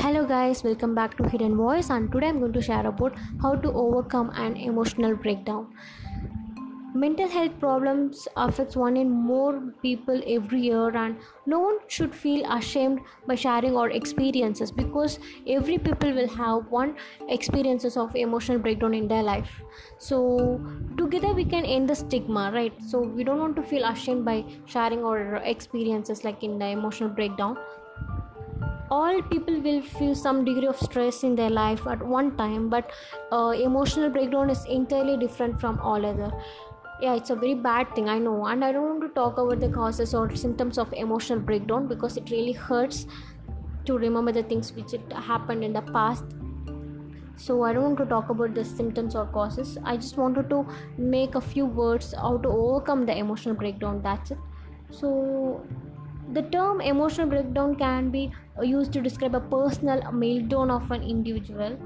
hello guys welcome back to hidden voice and today i'm going to share about how to overcome an emotional breakdown. Mental health problems affects one in more people every year and no one should feel ashamed by sharing our experiences because every people will have one experiences of emotional breakdown in their life. So together we can end the stigma right? So we don't want to feel ashamed by sharing our experiences like in the emotional breakdown all people will feel some degree of stress in their life at one time but uh, emotional breakdown is entirely different from all other. Yeah it's a very bad thing i know and i don't want to talk about the causes or symptoms of emotional breakdown because it really hurts to remember the things which it happened in the past. So i don't want to talk about the symptoms or causes. I just wanted to make a few words how to overcome the emotional breakdown that's it. So the term emotional breakdown can be used to describe a personal meltdown of an individual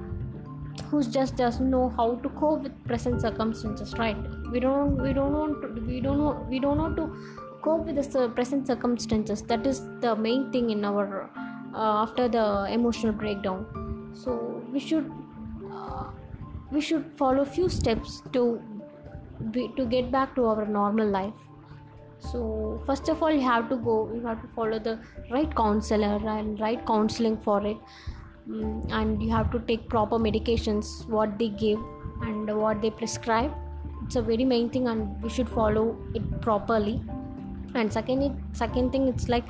who just doesn't know how to cope with present circumstances right? We don't we don't want to, we don't we don't know to cope with the present circumstances. That is the main thing in our uh, after the emotional breakdown. So we should uh, we should follow few steps to be, to get back to our normal life so first of all you have to go you have to follow the right counselor and right counseling for it. Um, and you have to take proper medications what they give and what they prescribe. It's a very main thing and we should follow it properly. And second second thing it's like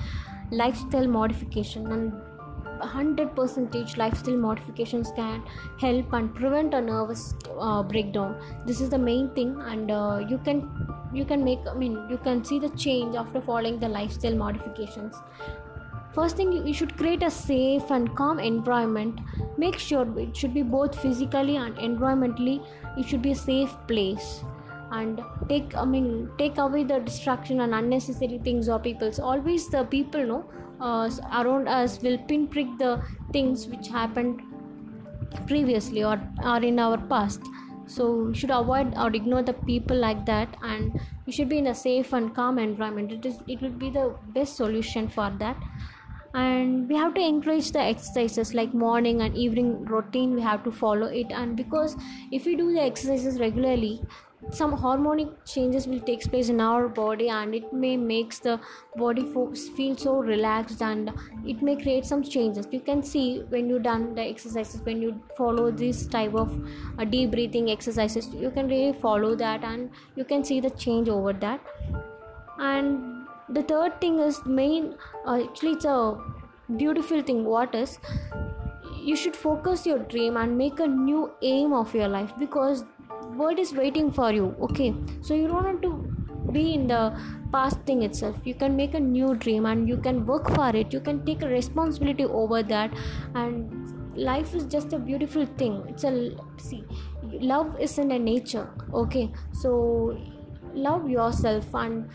lifestyle modification and 100 percentage lifestyle modifications can help and prevent a nervous uh, breakdown. This is the main thing and uh, you can you can make i mean you can see the change after following the lifestyle modifications. First thing you, should create a safe and calm environment. Make sure it should be both physically and environmentally it should be a safe place. And take i mean take away the distraction and unnecessary things or people's. Always the people know uh, around us will pinprick the things which happened previously or are in our past so you should avoid or ignore the people like that and you should be in a safe and calm environment. It is it will be the best solution for that. And we have to encourage the exercises like morning and evening routine we have to follow it. And because if we do the exercises regularly some hormonic changes will take place in our body and it may makes the body feel so relaxed and it may create some changes. You can see when you done the exercises when you follow this type of uh, deep breathing exercises you can really follow that and you can see the change over that. And the third thing is main uh, actually it's a beautiful thing what is you should focus your dream and make a new aim of your life because world is waiting for you okay? So you don't have to be in the past thing itself. You can make a new dream and you can work for it. You can take a responsibility over that. And life is just a beautiful thing. It's a see love is in a nature okay? So love yourself and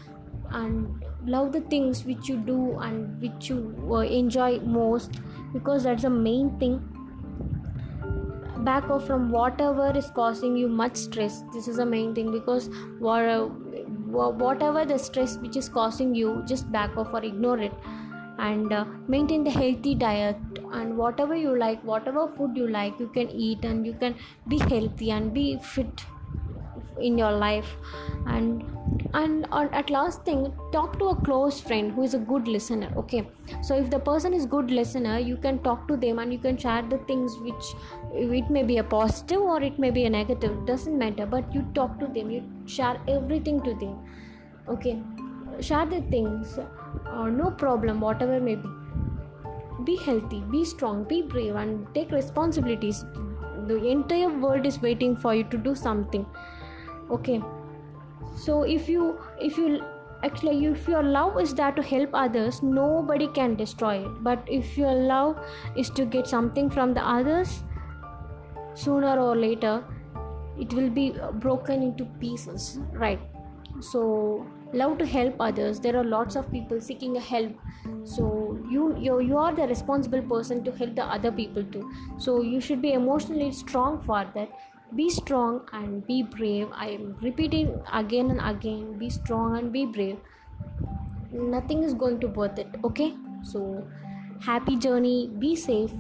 and love the things which you do and which you uh, enjoy most because that's the main thing back off from whatever is causing you much stress. This is the main thing because whatever the stress which is causing you just back off or ignore it. And uh, maintain the healthy diet and whatever you like whatever food you like you can eat and you can be healthy and be fit in your life. And and at last thing talk to a close friend who is a good listener okay? So if the person is good listener you can talk to them and you can share the things which it may be a positive or it may be a negative doesn't matter but you talk to them you share everything to them okay? Share the things uh, no problem whatever may be. Be healthy be strong be brave and take responsibilities. The entire world is waiting for you to do something okay so if you if you actually if your love is there to help others nobody can destroy it. But if your love is to get something from the others sooner or later it will be broken into pieces right? So love to help others. There are lots of people seeking help. So you you, you are the responsible person to help the other people too. So you should be emotionally strong for that be strong and be brave. I am repeating again and again be strong and be brave. Nothing is going to worth it okay? So happy journey. Be safe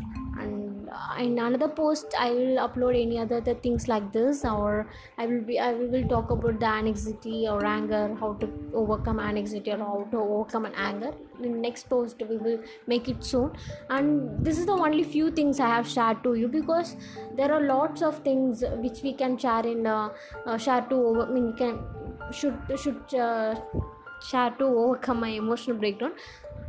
in another post i will upload any other, things like this or i will be i will talk about the anxiety or anger how to overcome anxiety or how to overcome an anger. In next post we will make it soon. And this is the only few things i have shared to you because there are lots of things which we can share in uh, uh, share to over I mean can should should uh, share to overcome my emotional breakdown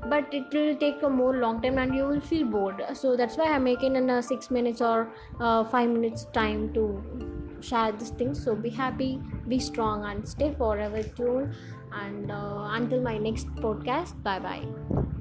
but it will take a more long time and you will feel bored. So that's why i'm making in a six minutes or uh, five minutes time to share this thing so be happy be strong and stay forever tuned. And uh, until my next podcast bye bye